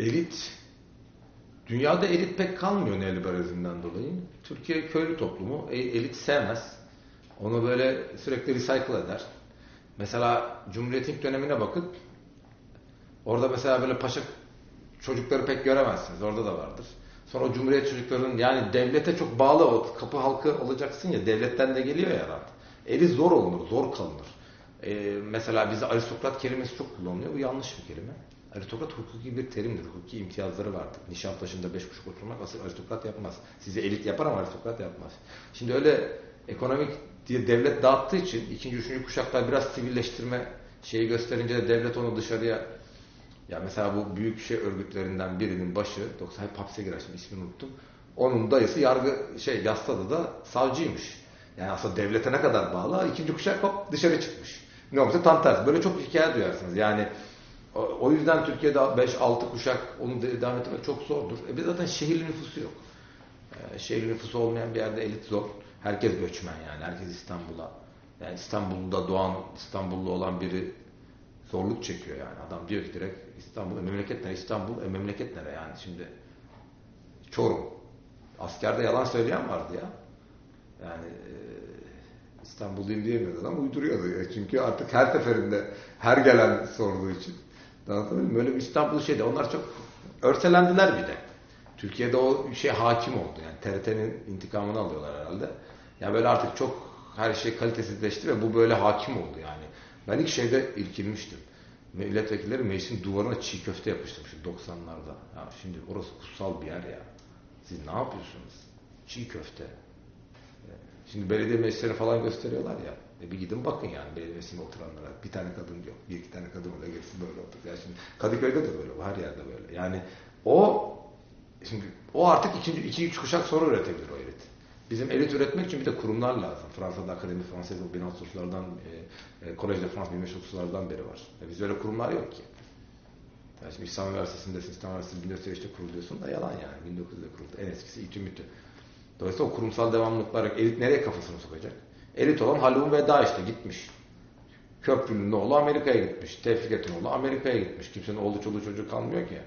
elit dünyada elit pek kalmıyor neoliberalizmden dolayı. Türkiye köylü toplumu e, elit sevmez. Onu böyle sürekli recycle eder. Mesela Cumhuriyet'in dönemine bakın. Orada mesela böyle paşa çocukları pek göremezsiniz. Orada da vardır. Sonra o Cumhuriyet çocuklarının yani devlete çok bağlı o kapı halkı olacaksın ya devletten de geliyor ya rahat. Eli zor olunur, zor kalınır. Ee, mesela bizde aristokrat kelimesi çok kullanılıyor. Bu yanlış bir kelime. Aristokrat hukuki bir terimdir. Hukuki imtiyazları vardır. Nişantaşı'nda beş kuş oturmak asıl aristokrat yapmaz. Sizi elit yapar ama aristokrat yapmaz. Şimdi öyle ekonomik diye devlet dağıttığı için ikinci, üçüncü kuşaklar biraz sivilleştirme şeyi gösterince de devlet onu dışarıya ya mesela bu büyük şey örgütlerinden birinin başı 90 hep hapse girer şimdi ismini unuttum. Onun dayısı yargı şey yastada da savcıymış. Yani aslında devlete ne kadar bağlı? İkinci kuşak hop dışarı çıkmış. Ne olursa tam tersi. Böyle çok hikaye duyarsınız. Yani o, yüzden Türkiye'de 5-6 kuşak onu devam etmek çok zordur. E bir zaten şehirli nüfusu yok. E, şehirli nüfusu olmayan bir yerde elit zor. Herkes göçmen yani. Herkes İstanbul'a. Yani İstanbul'da doğan, İstanbullu olan biri zorluk çekiyor yani. Adam diyor ki direkt İstanbul, e, memleket nere? İstanbul, e, memleket nere yani şimdi? Çorum. Askerde yalan söyleyen vardı ya. Yani e, İstanbulluyum diyemiyordu ama uyduruyordu. Ya. Çünkü artık her seferinde her gelen sorduğu için. Anladın mı? Böyle İstanbul şeyde onlar çok örselendiler bir de. Türkiye'de o şey hakim oldu. Yani TRT'nin intikamını alıyorlar herhalde. Yani böyle artık çok her şey kalitesizleşti ve bu böyle hakim oldu yani. Ben ilk şeyde irkilmiştim. Milletvekilleri meclisin duvarına çiğ köfte yapıştırmış 90'larda. Ya şimdi orası kutsal bir yer ya. Siz ne yapıyorsunuz? Çiğ köfte. Şimdi belediye meclisleri falan gösteriyorlar ya. E bir gidin bakın yani belediye meclisinde oturanlara. Bir tane kadın yok. Bir iki tane kadın orada gerisi böyle otur. Yani şimdi Kadıköy'de de böyle. Her yerde böyle. Yani o şimdi o artık ikinci, iki, üç kuşak sonra üretebilir o elit. Bizim elit üretmek için bir de kurumlar lazım. Fransa'da Akademi Fransız 1630'lardan, e, e, Kolejde Frans 1530'lardan beri var. E, biz öyle kurumlar yok ki. Yani şimdi İslam Üniversitesi'ndesin, İslam Üniversitesi 1905'te kuruluyorsun da yalan yani. 1900'de kuruldu. En eskisi İTÜ MÜTÜ. Dolayısıyla o kurumsal devamlılıklar elit nereye kafasını sokacak? Elit olan Halun Veda işte gitmiş. Köprünün oğlu Amerika'ya gitmiş. Tevfik Etinoğlu Amerika'ya gitmiş. Kimsenin oğlu çoluğu çocuğu kalmıyor ki.